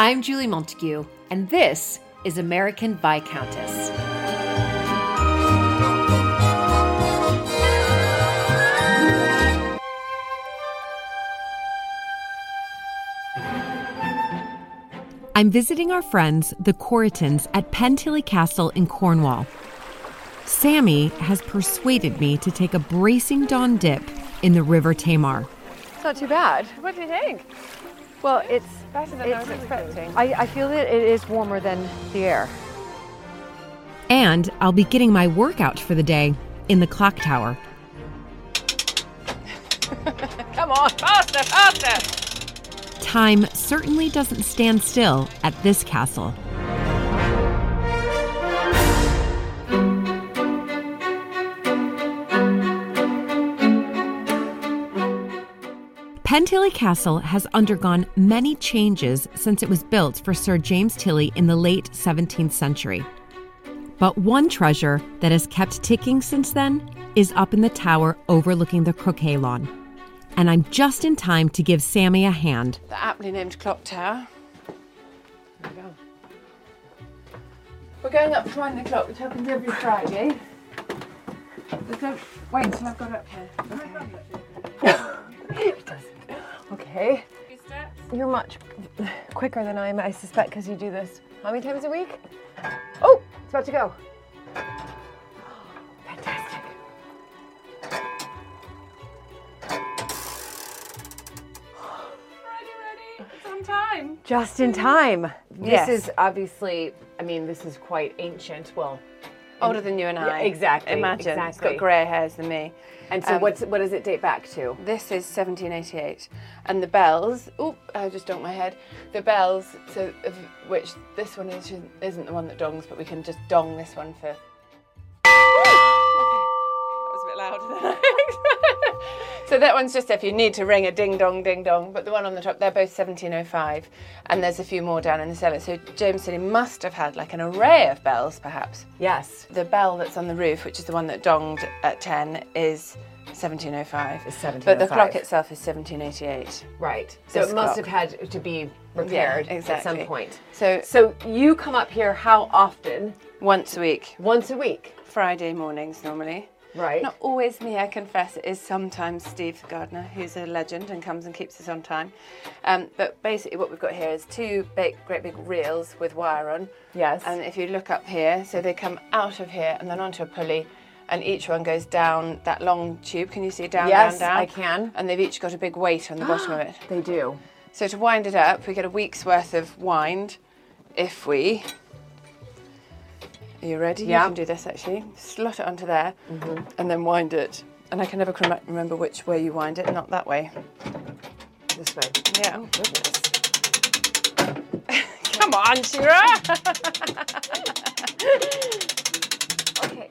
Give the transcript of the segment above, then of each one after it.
I'm Julie Montagu, and this is American Viscountess. I'm visiting our friends, the Corytons, at Pentillie Castle in Cornwall. Sammy has persuaded me to take a bracing dawn dip in the River Tamar. It's not too bad. What do you think? Well, it's Better than I it's- was expecting. I, I feel that it is warmer than the air. And I'll be getting my workout for the day in the clock tower. Come on, faster, faster! Time certainly doesn't stand still at this castle. Pentillie Castle has undergone many changes since it was built for Sir James Tillie in the late 17th century. But one treasure that has kept ticking since then is up in the tower overlooking the croquet lawn. And I'm just in time to give Sammy a hand. The aptly named clock tower. There we go. We're going up to wind the clock, which happens every Friday. There's no... Wait until I've got up here. Okay. You're much quicker than I am, I suspect, because you do this how many times a week? Oh, it's about to go. Fantastic. Ready, ready. It's on time. Just in time. Yes. This is obviously, I mean, this is quite ancient. Well, Older than you and I. Yeah, exactly, Imagine. It's exactly. got grey hairs than me. and so Um, what's what does it date back to? This is 1788, and the bells. Oop! I just donked my head. The bells. So, of which this one is, isn't the one that dongs, but we can just dong this one for. So that one's just if you need to ring a ding dong ding dong, but the one on the top, they're both 1705, and there's a few more down in the cellar. So James Tillie must have had like an array of bells, perhaps. Yes. The bell that's on the roof, which is the one that donged at 10, is 1705. Is But the clock oh itself is 1788. Right. So it must clock. have had to be repaired Yeah, at some point. So, So you come up here how often? once a week, Once a week. Friday mornings normally. Right. Not always me, I confess. It is sometimes Steve Gardner, who's a legend and comes and keeps us on time. Um, but basically, what we've got here is two big, great big reels with wire on. Yes. And if you look up here, so they come out of here and then onto a pulley, and each one goes down that long tube. Can you see it down, Yes, down, down? I can. And they've each got a big weight on the bottom of it. They do. So to wind it up, we get a week's worth of wind if we. Are you ready? Yeah. You can do this actually. Slot it onto there mm-hmm. and then wind it. And I can never remember which way you wind it, not that way. This way. Yeah. Oh, goodness. Come on, Shira! Okay.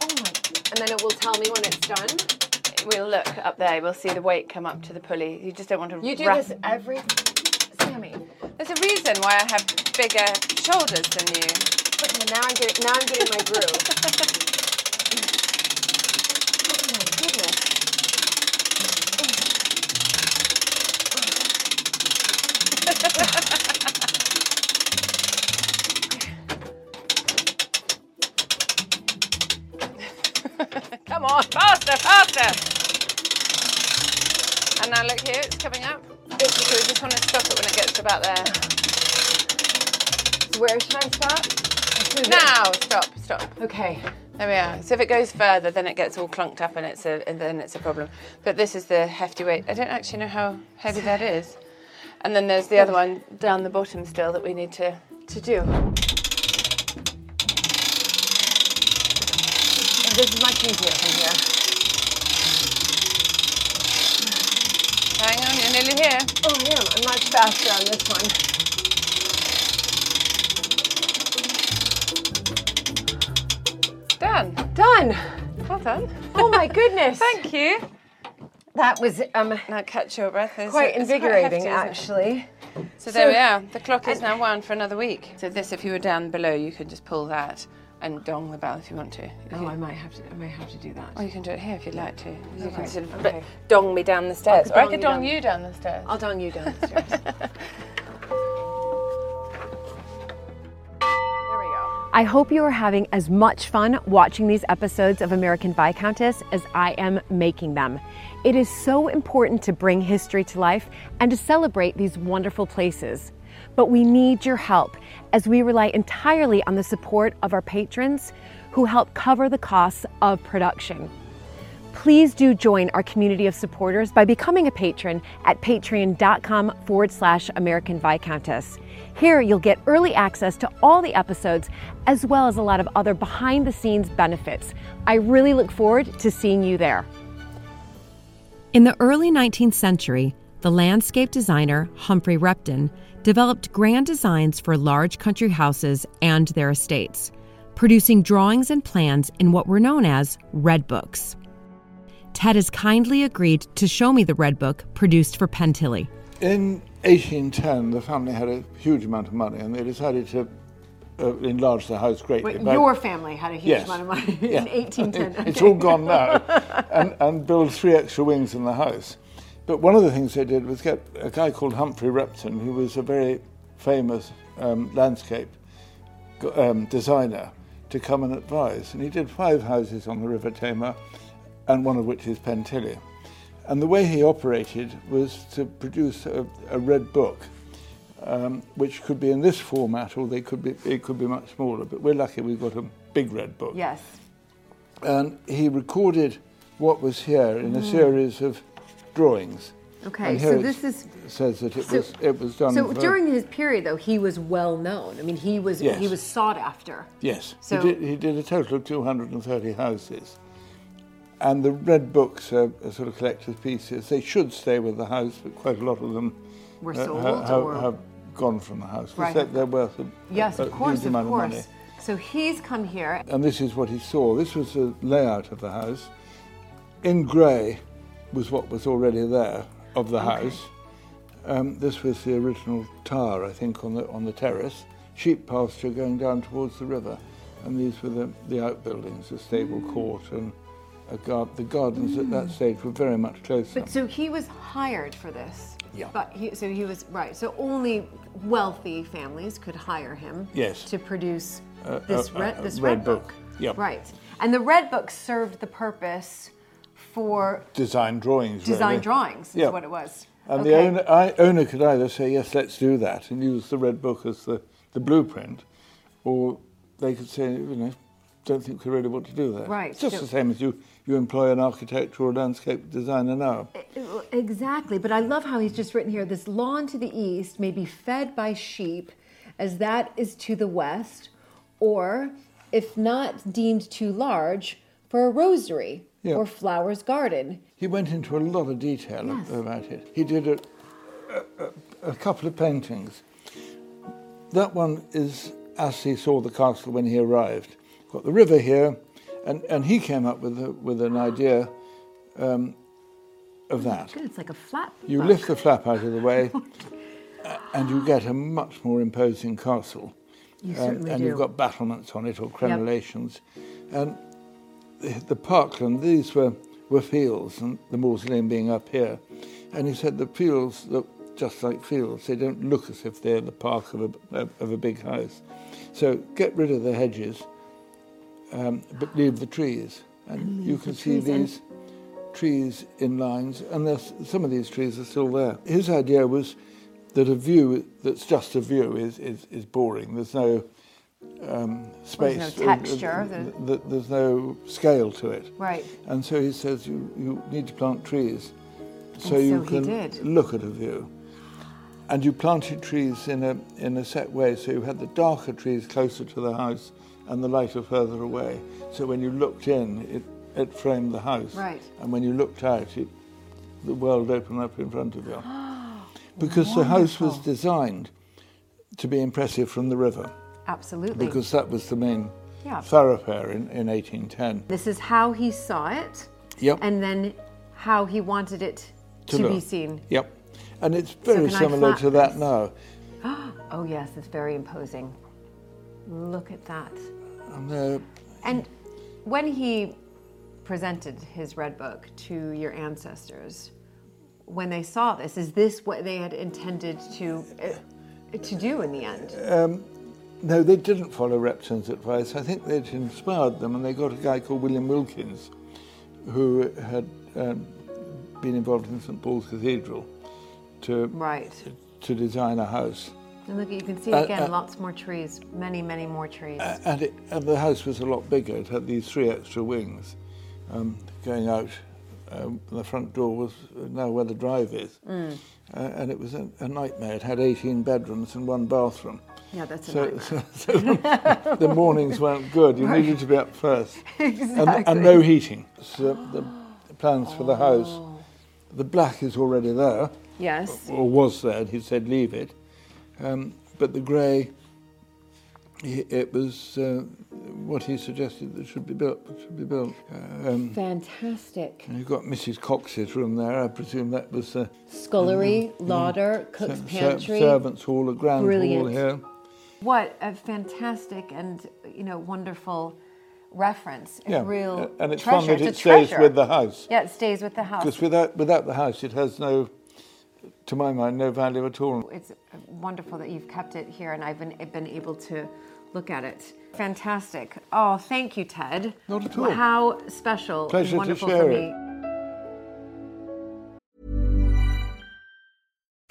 Oh my. And then it will tell me when it's done. we'll look up there, we'll see the weight come up to the pulley. You just don't want to You do this every. Sammy. There's a reason why I have bigger shoulders than you. Okay, now I'm getting. Now I'm getting my groove. oh my goodness. Come on, faster, faster! And now look here, it's coming up. It, so we just want to stop it when it gets about there. So where should I stop? As soon as it- Now, stop, stop. Okay. There we are. So if it goes further, then it gets all clunked up, and it's a and then it's a problem. But this is the hefty weight. I don't actually know how heavy that is. And then there's the other one down the bottom still that we need to to do. This is much easier from here. Hang on, you're nearly here. Oh, am. I'm much faster on this one. Done. Done. Well done. Oh my goodness. Thank you. That was um Now catch your breath. It's- quite invigorating, hefty, actually. So there we are. The clock is now wound for another week. So this, if you were down below, you could just pull that and dong the bell if you want to. Oh, I might have to. I might have to do that. Or you can do it here if you'd like to. You can sort of okay. dong me down the stairs. could Or I dong could you dong down. you down the stairs. I'll dong you downstairs. there we I hope you are having as much fun watching these episodes of American Viscountess as I am making them. It is so important to bring history to life and to celebrate these wonderful places. But we need your help as we rely entirely on the support of our patrons who help cover the costs of production. Please do join our community of supporters by becoming a patron at patreon.com forward slash American Viscountess. Here you'll get early access to all the episodes as well as a lot of other behind the scenes benefits. I really look forward to seeing you there. In the early 19th century, the landscape designer Humphrey Repton developed grand designs for large country houses and their estates, producing drawings and plans in what were known as red books. Ted has kindly agreed to show me the red book produced for Pentillie. In 1810, the family had a huge amount of money and they decided to uh, enlarge the house greatly. Your family had a huge Yes. Amount of money in yeah. it's all gone now. and, and build three extra wings in the house. But one of the things they did was get a guy called Humphrey Repton, who was a very famous um, landscape um, designer, to come and advise. And he did five houses on the River Tamar, and one of which is Pentillie. And the way he operated was to produce a, a red book, um, which could be in this format, or they could be, it could be much smaller. But we're lucky we've got a big red book Yes. and he recorded what was here in a series of drawings. Mm. Okay, And so this is- says that it so- was it was done. So for- during his period, though, he was well known. I mean, he was Yes. he was sought after. yes, so- he, did, he did a total of 230 houses, and the red books are, are sort of collector's pieces. They should stay with the house, but quite a lot of them Were uh, sold ha- have, or- have gone from the house. Right. They're, they're worth a, Yes, a, of course, huge of amount of money. course. So he's come here. And this is what he saw. This was the layout of the house. In grey was what was already there of the house. Um, this was the original tower, I think, on the on the terrace. Sheep pasture going down towards the river, and these were the, the outbuildings, the stable court, and a gar- the gardens at that hmm. stage were very much closer. But so he was hired for this. Yeah. But he, so he was right. So only wealthy families could hire him. Yes. To produce A- this a- red this red red book. book. Yep. Right. And the red book served the purpose for Design drawings. design really. drawings. Is Yeah. what it was. And okay. the owner, I, owner could either say, yes, let's do that, and use the red book as the, the blueprint, or they could say, you know, don't think we really want to do that. Right, It's just so- the same as you, you employ an architect or a landscape designer now. Exactly, but I love how he's just written here this lawn to the east may be fed by sheep, as that is to the west, or if not deemed too large, for a rosary Yeah. or flowers garden. He went into a lot of detail Yes. about it. He did a, a, a, a couple of paintings. That one is as he saw the castle when he arrived. Got the river here, and, and he came up with, a, with an idea um, of that. Good, it's like a flap. You lift the flap out of the way, uh, and you get a much more imposing castle. You Um, certainly and do. you've got battlements on it or crenellations. And the, the parkland, these were, were fields, and the mausoleum being up here. And he said the fields look just like fields. They don't look as if they're the park of a, of a big house. So get rid of the hedges, um, but leave the trees. And, you can the see and- these trees in lines, and some of these trees are still there. His idea was that a view that's just a view is, is, is boring. There's no um, space. There's no texture. Uh, uh, there's no scale to it. Right. And so he says you, you need to plant trees so, so you can look at a view. And you planted trees in a, in a set way, so you had the darker trees closer to the house and the lighter further away. So when you looked in, it, it framed the house. Right. And when you looked out, it, the world opened up in front of you. because the house was designed to be impressive from the river, Absolutely. because that was the main Yeah. thoroughfare in, in 1810. this is how he saw it, Yep. and then how he wanted it to, be look. seen. Yep. And it's very I similar to that this? now. Oh yes, it's very imposing. Look at that. And, uh, And when he presented his red book to your ancestors, when they saw this, is this what they had intended to uh, to do in the end? No, they didn't follow Repton's advice. I think they'd inspired them, and they got a guy called William Wilkins, who had um, been involved in St Paul's Cathedral, to right. to design a house. And look, you can see Uh, again uh, lots more trees, many, many more trees. And, it, and the house was a lot bigger. It had these three extra wings um, going out. Um, the front door was now where the drive is, Mm. uh, and it was a, a nightmare. It had 18 bedrooms and one bathroom. yeah, that's a So, nightmare. so, so the mornings weren't good. You needed to be up first. And, Exactly. and no heating. So the, plans for the house, Oh. the black is already there, Yes. or was there, and he said leave it. Um, but the grey, it was uh, what he suggested that should be built. Should be built. Um, Fantastic. and you've got Mrs. Cox's room there. I presume that was a Scullery, larder, cook's pantry. servants' hall, a grand hall here. What a fantastic and you know wonderful reference. Yeah, real and it's treasure. fun that it stays treasure. with the house. Yeah, it stays with the house. Because without without the house, it has no, to my mind, no value at all. It's wonderful that you've kept it here, and I've been been able to look at it. Fantastic. Oh, thank you, Ted. Not at all. How special Pleasure to and wonderful share for it.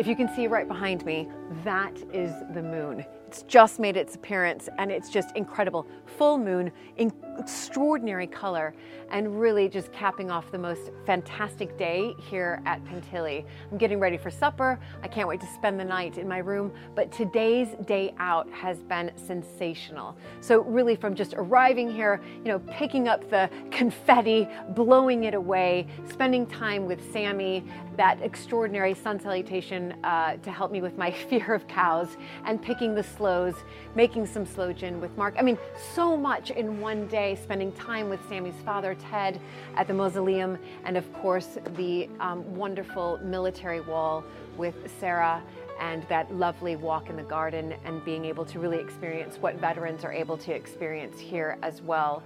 If you can see right behind me, that is the moon. It's just made its appearance and it's just incredible. Full moon, in extraordinary color, and really just capping off the most fantastic day here at Pentillie. I'm getting ready for supper. I can't wait to spend the night in my room, but today's day out has been sensational. So, really, from just arriving here, you know, picking up the confetti, blowing it away, spending time with Sammy, that extraordinary sun salutation uh, to help me with my fear of cows, and picking the sloes, making some sloe gin with Mark. I mean, so much in one day, spending time with Sammy's father, Ted, at the mausoleum, and of course, the um, wonderful military wall with Sarah and that lovely walk in the garden and being able to really experience what veterans are able to experience here as well.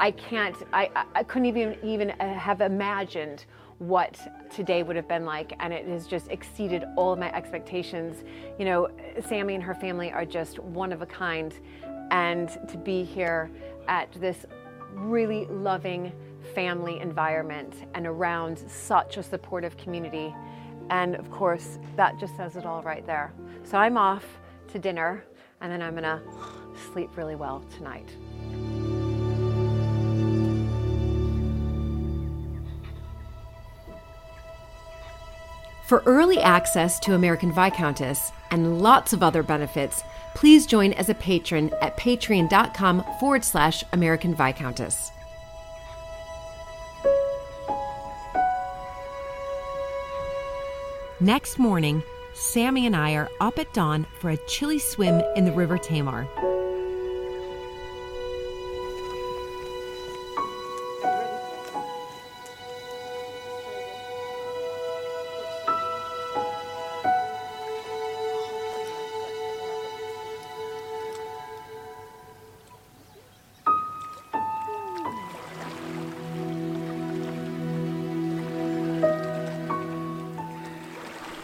I can't, I, I couldn't even, even uh, have imagined what today would have been like, and it has just exceeded all of my expectations. You know, Sammy and her family are just one of a kind, and to be here at this really loving family environment and around such a supportive community. And of course, that just says it all right there. So I'm off to dinner, and then I'm gonna sleep really well tonight. For early access to American Viscountess and lots of other benefits, please join as a patron at patreon.com forward slash American Viscountess. Next morning, Sammy and I are up at dawn for a chilly swim in the River Tamar.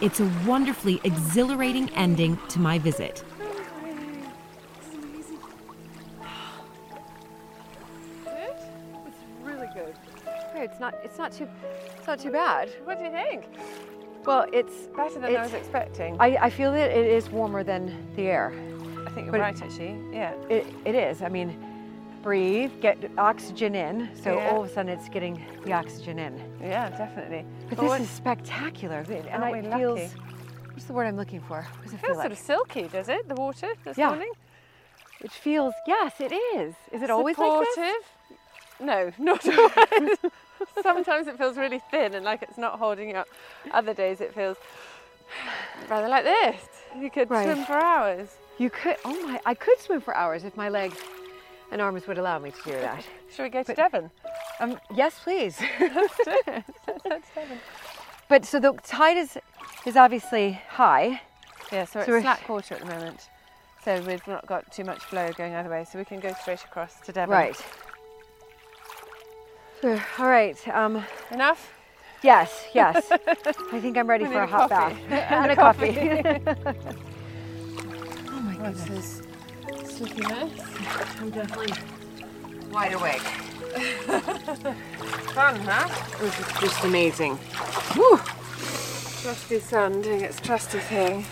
It's a wonderfully exhilarating ending to my visit. It's really good. It's not. It's not too. It's not too bad. What do you think? Well, it's Better than I was expecting. I, I feel that it is warmer than the air. I think you're but- right, actually. Yeah. It, it is. I mean, breathe, get oxygen in. So Yeah. all of a sudden, it's getting the oxygen in. Yeah, definitely. But But this what- is spectacular, and it feels. lucky? What's the word I'm looking for? What does it It feel feels like? sort of silky, does it? The water this Yeah. morning? It feels. Yes, it is. Is it always like Supportive? this? No, not always. Sometimes it feels really thin and like it's not holding up. Other days it feels rather like this. You could Right. swim for hours. You could. Oh my! I could swim for hours if my legs and arms would allow me to do that. Should we go to But- Devon? Um, yes, please. Let's do it. Let's Devon. But so the tide is is obviously high. Yeah, so, So it's slack water at the moment. So we've not got too much flow going either way, so we can go straight across to Devon. Right. So, all right. Um, Enough? yes, yes. I think I'm ready We for need a hot coffee. bath And and a a coffee. Oh my goodness. Sleepiness. I'm definitely wide awake. Fun, huh? It was just amazing. Trusty sun doing its trusty thing.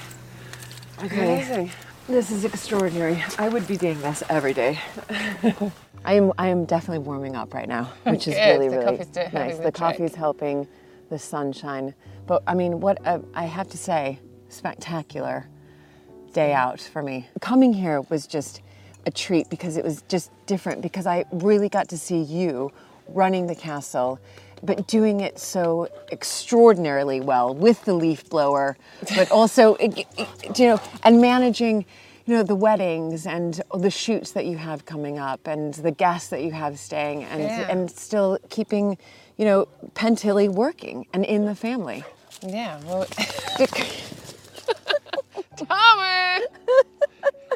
Okay. Amazing. This is extraordinary. I would be doing this every day. I am I am definitely warming up right now, which is really The really coffee's do- having nice. the The coffee's helping, the sunshine. But I mean, what uh, I have to say, spectacular day out for me. Coming here was just a treat because it was just different because I really got to see you running the castle but doing it so extraordinarily well with the leaf blower but also you know and managing you know the weddings and the shoots that you have coming up and the guests that you have staying and Yeah. and still keeping you know Pentillie working and in the family Yeah, well. Tommy!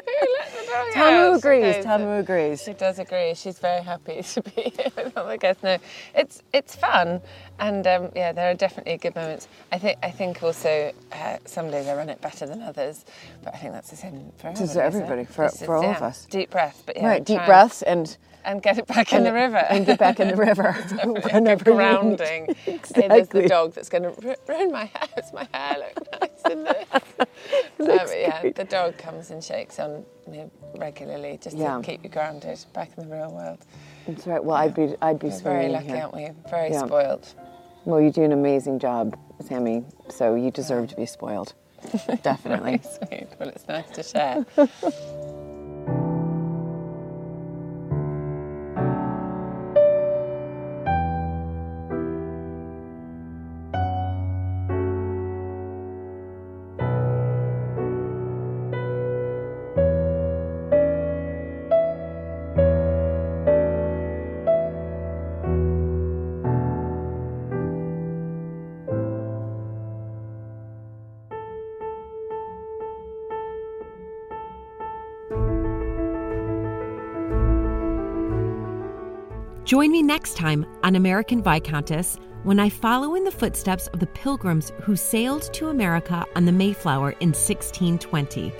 Who let the Oh, Tamu agrees. Tamu agrees. She does agree. She's very happy to be here with all the guests. No, it's it's fun, and um, yeah, there are definitely good moments. I think I think also uh, some days I run it better than others, but I think that's the same for everybody. isn't everybody, for- for all of us. Deep breath, but yeah, right, deep breaths and and get it back in the river and get back in the river whenever grounding. Hey, there's the dog that's going to ruin my hair. Does my hair look nice in this? Yeah, the dog comes and shakes on me regularly just Yeah. to keep you grounded back in the real world. That's right. Well, I'd be I'd be We're very lucky, here. aren't we? Very Yeah. spoiled. Well, you do an amazing job, Sammy. So you deserve to be spoiled. Definitely. Sweet. Well, it's nice to share. Join me next time on American Viscountess when I follow in the footsteps of the pilgrims who sailed to America on the Mayflower in 1620.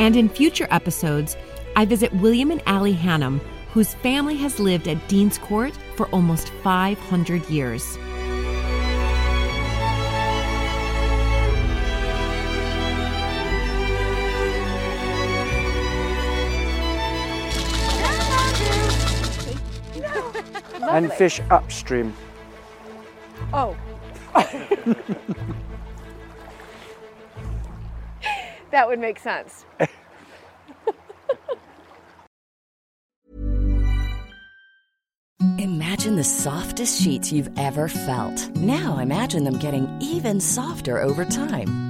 And in future episodes, I visit William and Allie Hanham, whose family has lived at Dean's Court for almost 500 years. and fish upstream. Oh. that would make sense. Imagine the softest sheets you've ever felt. Now imagine them getting even softer over time.